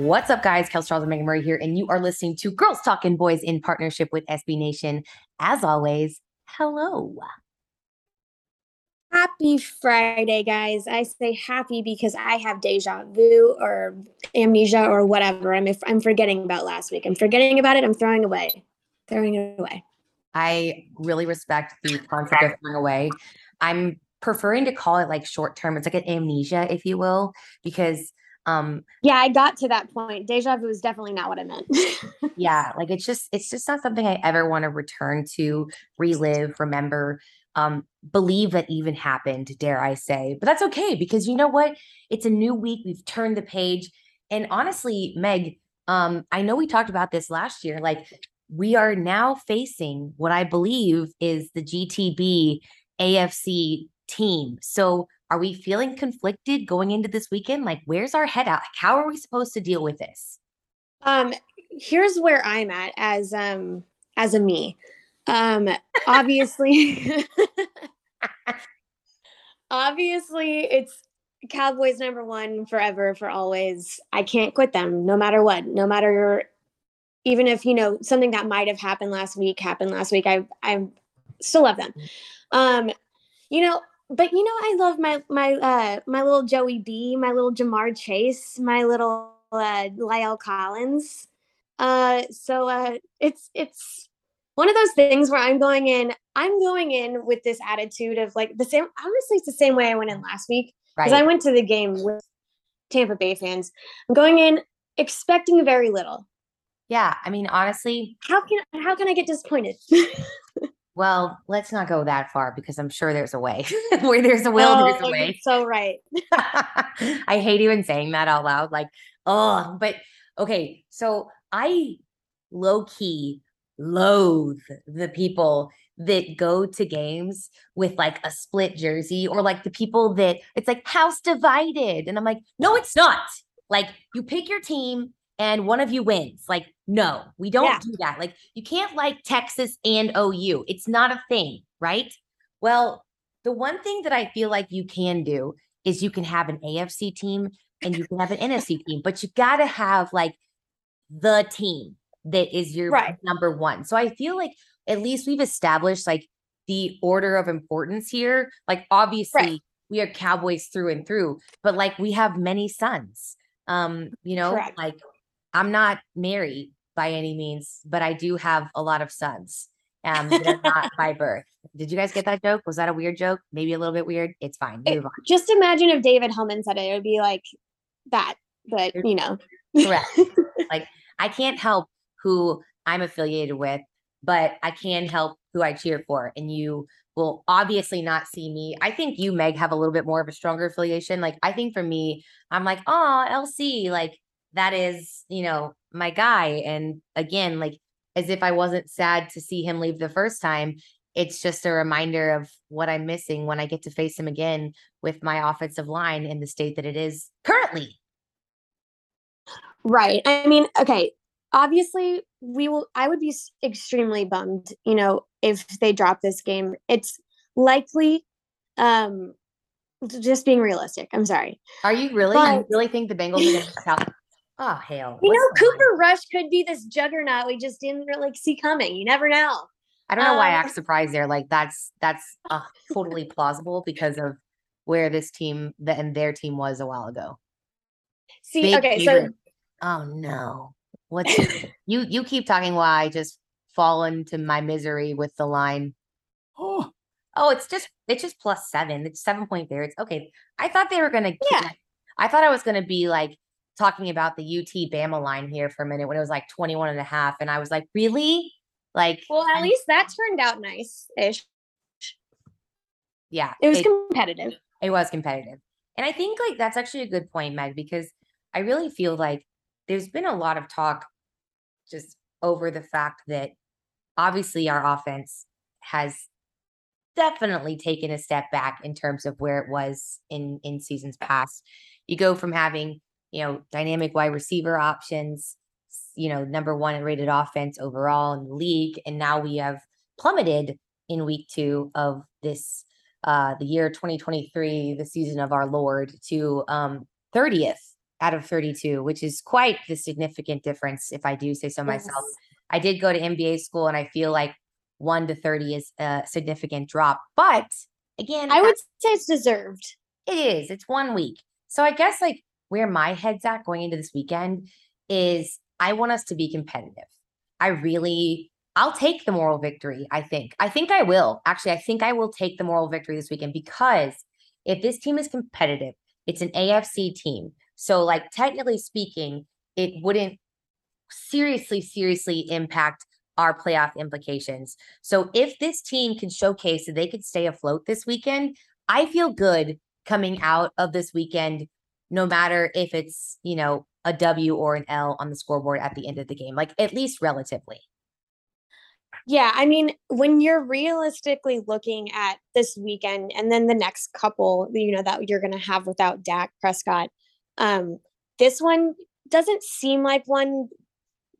What's up, guys? Kels Charles and Megan Murray here, and you are listening to Girls Talking Boys in partnership with SB Nation. As always, hello. Happy Friday, guys. I say happy because I have deja vu or amnesia or whatever. I'm, I'm forgetting about last week. I'm forgetting about it. I'm throwing away. Throwing it away. I really respect the concept of throwing away. I'm preferring to call it like short term. It's like an amnesia, if you will, because um yeah i got to that point. Deja vu is definitely not what i meant. Yeah like it's just it's just not something i ever want to return to relive remember um believe that even happened dare i say. But that's okay because you know what? It's a new week we've turned the page. And honestly meg um i know we talked about this last year like we are now facing what i believe is the gtb afc team. So are we feeling conflicted going into this weekend? Like, where's our head at? How are we supposed to deal with this? Um, here's where I'm at as um as a me. Um, obviously, obviously, it's Cowboys number one forever for always. I can't quit them, no matter what, no matter even if you know something that might have happened last week happened last week. I I still love them. Um, you know, but you know, I love my my uh my little Joey B, my little Ja'Marr Chase, my little uh La'el Collins. Uh so uh it's it's one of those things where I'm going in, I'm going in with this attitude of like the same honestly it's the same way I went in last week. Because right. I went to the game with Tampa Bay fans. I'm going in expecting very little. Yeah, I mean honestly, how can how can I get disappointed? Well, let's not go that far because I'm sure there's a way. Where there's a will, oh, there's a way. So right. I hate even saying that out loud. Like, oh, but okay. So I low key loathe the people that go to games with like a split jersey or like the people that it's like house divided. And I'm like, no, it's not. Like, you pick your team and one of you wins. Like, no, we don't yeah. do that. Like, you can't like Texas and OU. It's not a thing, right? Well, the one thing that I feel like you can do is you can have an AFC team and you can have an NFC team, but you got to have like the team that is your right. number one. So I feel like at least we've established like the order of importance here. Like, obviously, right. we are Cowboys through and through, but like we have many sons. Um, you know, Correct. like I'm not married by any means, but I do have a lot of sons. Um, not by birth. Did you guys get that joke? Was that a weird joke? Maybe a little bit weird. It's fine. Move on. Just imagine if David Helman said it. It would be like that, but you know. Correct. like I can't help who I'm affiliated with, but I can help who I cheer for. And you will obviously not see me. I think you, Meg, have a little bit more of a stronger affiliation. Like I think for me, I'm like, oh, LC, like that is, you know, my guy. And again, like as if I wasn't sad to see him leave the first time, it's just a reminder of what I'm missing when I get to face him again with my offensive line in the state that it is currently. Right. I mean, okay, obviously we will I would be extremely bummed, you know, if they drop this game. It's likely um just being realistic. I'm sorry. Are you really? But, you really think the Bengals are going to? Oh hell! You know, Cooper? Rush could be this juggernaut we just didn't really see coming. You never know. I don't know um, why I act surprised there. Like that's that's uh, totally plausible because of where this team the, and their team was a while ago. See, Big okay, favorite. so oh no, what's you? You keep talking while I just fall into my misery with the line. Oh, oh, it's just it's just plus seven. It's seven point there. It's okay. I thought they were gonna. Yeah. I thought I was gonna be like talking about the UT Bama line here for a minute when it was like 21 and a half. And I was like, really? Like, well, at I'm, least that turned out nice ish. Yeah. It was it, competitive. It was competitive. And I think like that's actually a good point, Meg, because I really feel like there's been a lot of talk just over the fact that obviously our offense has definitely taken a step back in terms of where it was in in seasons past. You go from having, you know, dynamic wide receiver options, you know, number one rated offense overall in the league, and now we have plummeted in week two of this uh the year 2023, the season of our Lord, to um 30th out of 32, which is quite the significant difference, if I do say so yes. myself. I did go to MBA school, and I feel like one to 30 is a significant drop. But again, I would say it's deserved. It is. It's one week. So I guess like where my head's at going into this weekend is I want us to be competitive. I really, I'll take the moral victory. I think. I think I will. Actually, I think I will take the moral victory this weekend because if this team is competitive, it's an AFC team. So, like, technically speaking, it wouldn't seriously, seriously impact our playoff implications. So, if this team can showcase that they could stay afloat this weekend, I feel good coming out of this weekend, no matter if it's, you know, a W or an L on the scoreboard at the end of the game, like at least relatively. Yeah, I mean, when you're realistically looking at this weekend and then the next couple, you know, that you're going to have without Dak Prescott, um, this one doesn't seem like one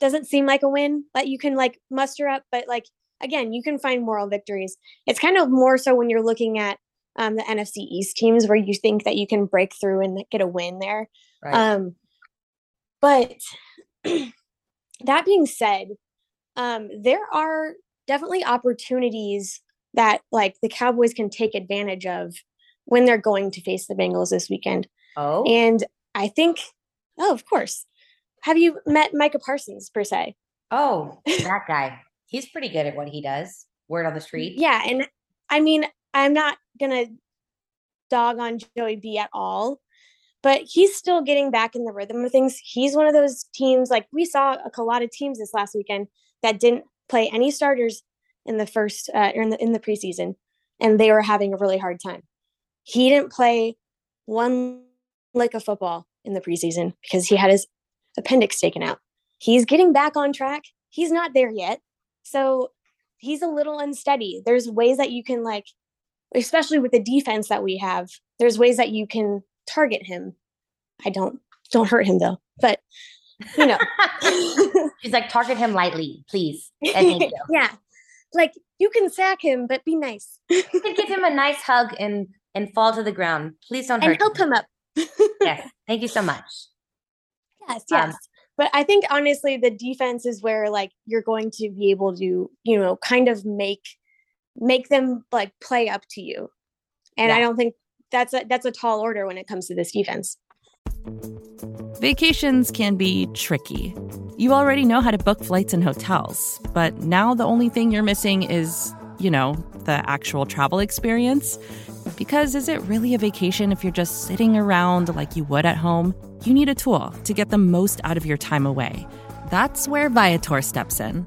doesn't seem like a win that you can like muster up, but like again, you can find moral victories. It's kind of more so when you're looking at um, the NFC East teams where you think that you can break through and get a win there. Right. Um, but that being said, um, there are definitely opportunities that like the Cowboys can take advantage of when they're going to face the Bengals this weekend. Oh, and I think, oh, of course. Have you met Micah Parsons per se? Oh, that guy. He's pretty good at what he does. Word on the street. Yeah, and I mean, I'm not gonna dog on Joey B at all, but he's still getting back in the rhythm of things. He's one of those teams like we saw a lot of teams this last weekend that didn't play any starters in the first uh, in the in the preseason, and they were having a really hard time. He didn't play one lick of football in the preseason because he had his appendix taken out. He's getting back on track. He's not there yet. So he's a little unsteady. There's ways that you can like especially with the defense that we have, there's ways that you can target him. I don't don't hurt him though. But you know. She's like target him lightly, please. yeah. Like you can sack him, but be nice. you can give him a nice hug and and fall to the ground. Please don't hurt and help him, him up. yes. Thank you so much. Yes, yes. Um, but I think honestly, the defense is where like you're going to be able to, you know, kind of make make them like play up to you. And yeah. I don't think that's a that's a tall order when it comes to this defense. Vacations can be tricky. You already know how to book flights and hotels, but now the only thing you're missing is, you know, the actual travel experience. Because is it really a vacation if you're just sitting around like you would at home? You need a tool to get the most out of your time away. That's where Viator steps in.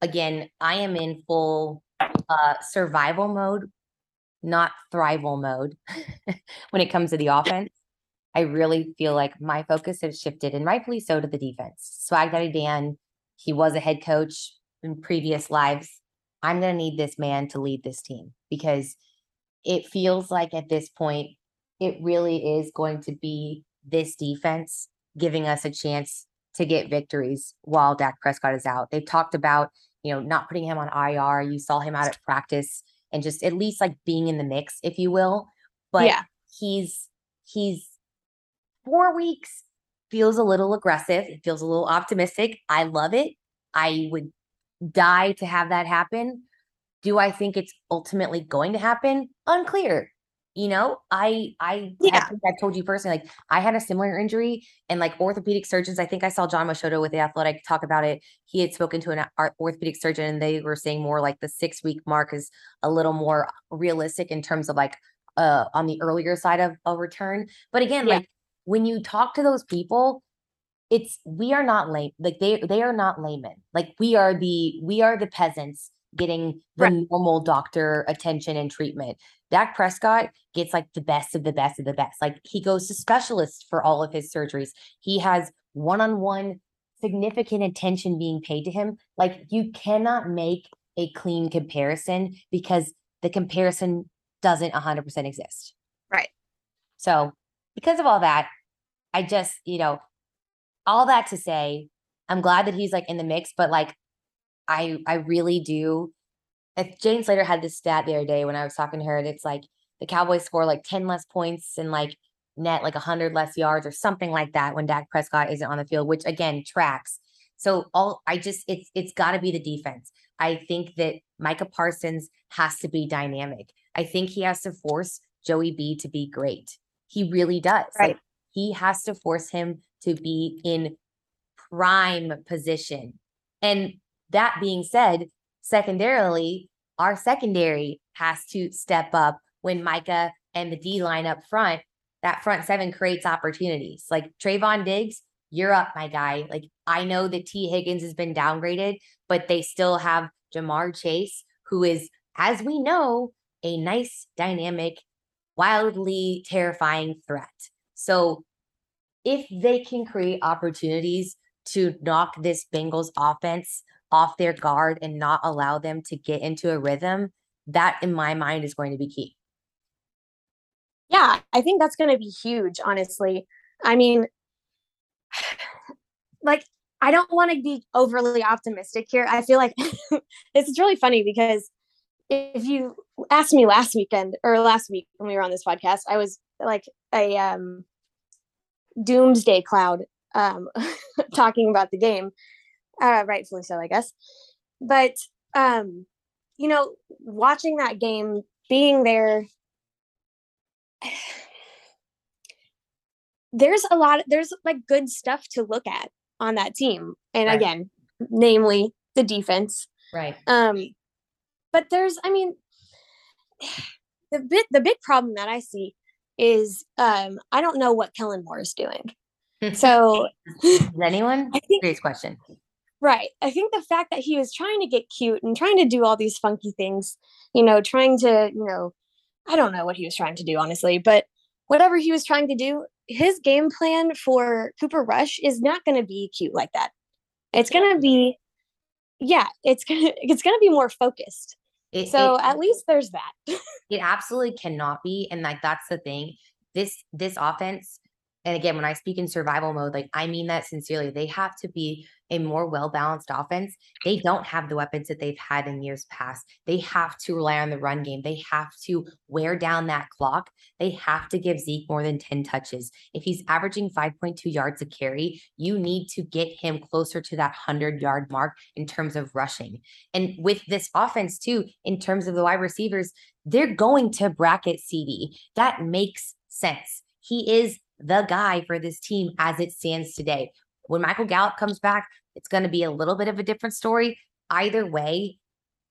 again, I am in full uh, survival mode, not thrival mode when it comes to the offense. I really feel like my focus has shifted, and rightfully so, to the defense. Swag Daddy Dan, he was a head coach in previous lives. I'm going to need this man to lead this team because it feels like at this point, it really is going to be this defense giving us a chance to get victories while Dak Prescott is out. They've talked about, you know, not putting him on IR. You saw him out at practice and just at least like being in the mix, if you will. But yeah. he's he's four weeks feels a little aggressive. It feels a little optimistic. I love it. I would die to have that happen. Do I think it's ultimately going to happen? Unclear. You know, I I yeah. I I've told you personally, like I had a similar injury and like orthopedic surgeons. I think I saw Jon Machota with the athletic talk about it. He had spoken to an orthopedic surgeon and they were saying more like the six week mark is a little more realistic in terms of like uh on the earlier side of a return. But again, yeah. like when you talk to those people, it's we are not lame like they they are not laymen like we are the we are the peasants getting the right. normal doctor attention and treatment. Dak Prescott gets like the best of the best of the best. Like he goes to specialists for all of his surgeries. He has one-on-one significant attention being paid to him. Like you cannot make a clean comparison because the comparison doesn't 100% exist. Right. So because of all that I just, you know, all that to say, I'm glad that he's like in the mix, but like I I really do. If Jane Slater had this stat the other day when I was talking to her, and it's like the Cowboys score like 10 less points and like net like 100 less yards or something like that when Dak Prescott isn't on the field, which again tracks. So all I just it's it's got to be the defense. I think that Micah Parsons has to be dynamic. I think he has to force Joey B to be great. He really does. Right. Like he has to force him to be in prime position. And that being said, secondarily, our secondary has to step up when Micah and the D line up front, that front seven creates opportunities. Like Trevon Diggs, you're up, my guy. Like I know that Tee Higgins has been downgraded, but they still have Ja'Marr Chase, who is, as we know, a nice, dynamic, wildly terrifying threat. So if they can create opportunities to knock this Bengals offense off their guard and not allow them to get into a rhythm, that in my mind is going to be key. Yeah, I think that's going to be huge, honestly. I mean, like, I don't want to be overly optimistic here. I feel like it's really funny because if you asked me last weekend or last week when we were on this podcast, I was like a um doomsday cloud um, talking about the game, uh, rightfully so, I guess. But um, you know, watching that game, being there, there's a lot. There's like good stuff to look at on that team, and right. again, namely the defense. Right. Um, but there's, I mean, the bit the big problem that I see is um, I don't know what Kellen Moore is doing. So, anyone? I think, Great question. Right. I think the fact that he was trying to get cute and trying to do all these funky things, you know, trying to, you know, I don't know what he was trying to do, honestly, but whatever he was trying to do, his game plan for Cooper Rush is not going to be cute like that. It's going to be, yeah, it's going to, it's going to be more focused. It, so it, at least there's that. it absolutely cannot be. And like, that's the thing. This, this offense, and again, when I speak in survival mode, like I mean that sincerely. They have to be a more well balanced offense. They don't have the weapons that they've had in years past. They have to rely on the run game. They have to wear down that clock. They have to give Zeke more than 10 touches. If he's averaging 5.2 yards a carry, you need to get him closer to that 100 yard mark in terms of rushing. And with this offense, too, in terms of the wide receivers, they're going to bracket CeeDee. That makes sense. He is the guy for this team as it stands today. When Michael Gallup comes back, it's going to be a little bit of a different story. Either way,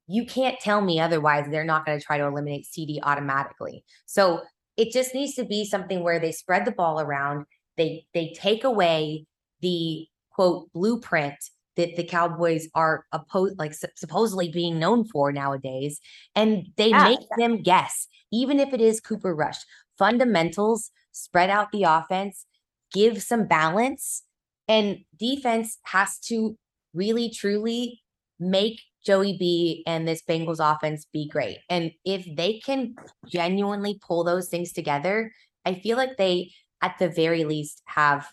you can't tell me otherwise they're not going to try to eliminate CeeDee automatically. So it just needs to be something where they spread the ball around. They they take away the quote blueprint that the Cowboys are opposed like su- supposedly being known for nowadays, and they Yeah. make them guess, even if it is Cooper Rush. Fundamentals spread out the offense, give some balance, and defense has to really truly make Joey B and this Bengals offense be great. And if they can genuinely pull those things together, I feel like they at the very least have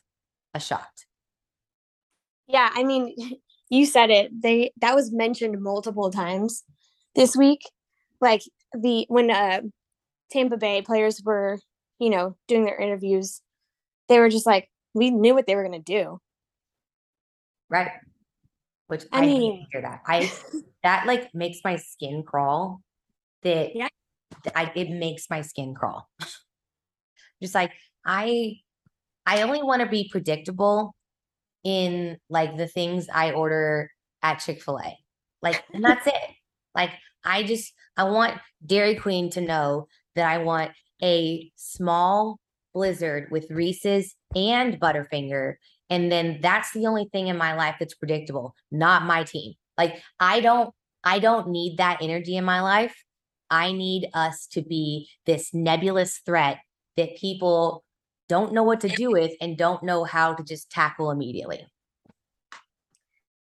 a shot. Yeah, I mean, you said it. They that was mentioned multiple times this week. Like the when uh Tampa Bay players were, you know, doing their interviews, they were just like, we knew what they were gonna do. Right. Which I I, to mean- hear that. I that like makes my skin crawl. That Yeah. I it makes my skin crawl. Just like I I only want to be predictable in like the things I order at Chick-fil-A. Like, and that's it. Like, I just I want Dairy Queen to know that I want a small blizzard with Reese's and Butterfinger and then that's the only thing in my life that's predictable, not my team. Like I don't I don't need that energy in my life. I need us to be this nebulous threat that people don't know what to do with and don't know how to just tackle immediately.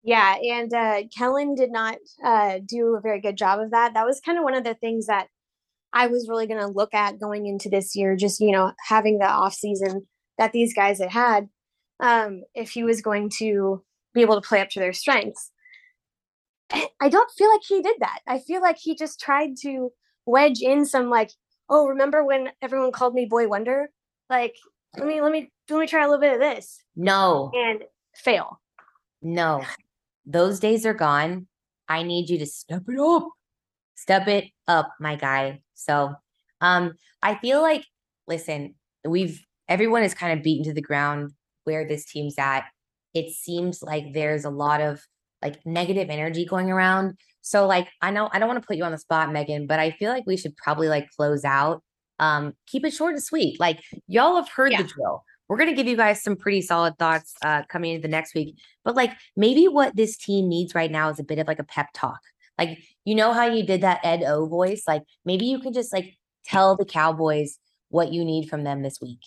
Yeah, and uh, Kellen did not uh, do a very good job of that. That was kind of one of the things that I was really going to look at going into this year. Just you know, having the off season that these guys had had, um, if he was going to be able to play up to their strengths. I don't feel like he did that. I feel like he just tried to wedge in some like, oh, remember when everyone called me Boy Wonder? Like, let me let me let me try a little bit of this No, and fail. no. Those days are gone. I need you to step it up. Step it up, my guy. So um I feel like listen, we've everyone is kind of beaten to the ground where this team's at. It seems like there's a lot of like negative energy going around. So like I know I don't want to put you on the spot, Megan, but I feel like we should probably like close out. Um, keep it short and sweet. Like y'all have heard Yeah. the drill. We're gonna give you guys some pretty solid thoughts uh coming into the next week. But like maybe what this team needs right now is a bit of like a pep talk. Like you know how you did that Ed O voice? Like maybe you could just like tell the Cowboys what you need from them this week.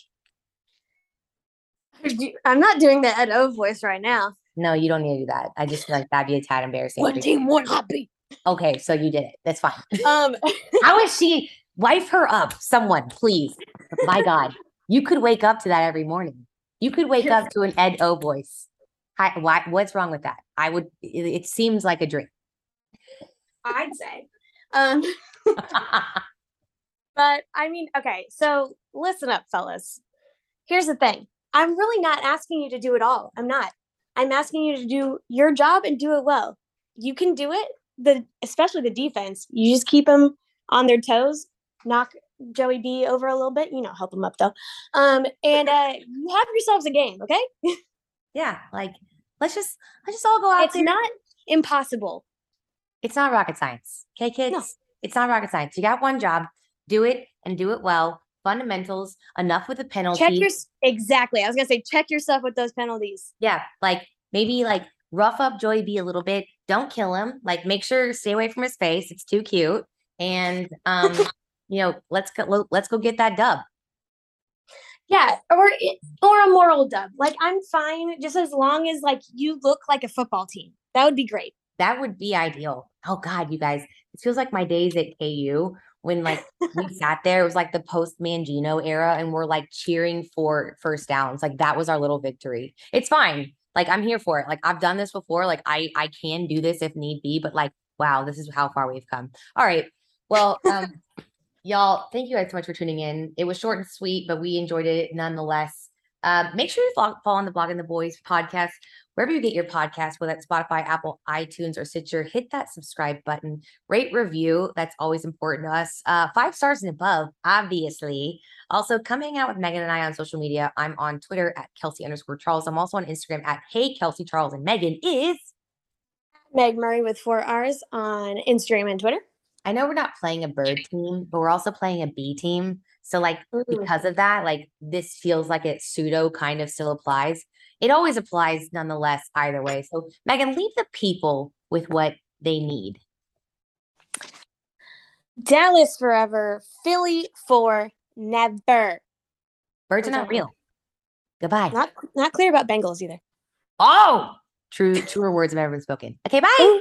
I'm not doing the Ed O voice right now. No, you don't need to do that. I just feel like that'd be a tad embarrassing. you. team, one hobby. Okay, so you did it. That's fine. Um, How is she? Wife her up, someone, please. My God, you could wake up to that every morning. You could wake up to an Ed O voice. Hi, why, what's wrong with that? I would. It, it seems like a dream. I'd say. Um, but I mean, okay, so listen up, fellas. Here's the thing. I'm really not asking you to do it all. I'm not. I'm asking you to do your job and do it well. You can do it. The especially the defense. You just keep them on their toes. Knock Joey B over a little bit. You know, help him up though. Um, and uh, you have yourselves a game. Okay. yeah, like let's just let's just all go out It's there. not impossible. It's not rocket science. Okay, kids? It's not rocket science. You got one job. Do it and do it well. Fundamentals, enough with the penalties. Check your exactly. I was gonna say check yourself with those penalties. yeah, like maybe like rough up Joey B a little bit. Don't kill him. Like make sure stay away from his face. It's too cute. And um, you know, let's go let's go get that dub. Yeah, or or a moral dub. Like I'm fine just as long as like you look like a football team. That would be great. That would be ideal. Oh God, you guys, it feels like my days at KU when like we sat there. It was like the post Mangino era, and we're like cheering for first downs. Like that was our little victory. It's fine. Like I'm here for it. Like I've done this before. Like I I can do this if need be. But like wow, this is how far we've come. All right. Well, um, y'all, thank you guys so much for tuning in. It was short and sweet, but we enjoyed it nonetheless. Uh, make sure you follow, follow on the blog and the Boys podcast wherever you get your podcast, whether that's Spotify, Apple, iTunes, or Stitcher. Hit that subscribe button, rate, review. That's always important to us. Uh, five stars and above, obviously. Also, come hang out with Megan and I on social media. I'm on Twitter at Kelsey underscore Charles. I'm also on Instagram at Hey Kelsey Charles, and Megan is Meg Murray with four R's on Instagram and Twitter. I know we're not playing a bird team, but we're also playing a bee team. So, like, because of that, like, this feels like it pseudo kind of still applies. It always applies nonetheless, either way. So, Megan, leave the people with what they need. Dallas forever, Philly for never. Birds are not real. Goodbye. Not not clear about Bengals either. Oh, true, truer words have ever been spoken. Okay, bye.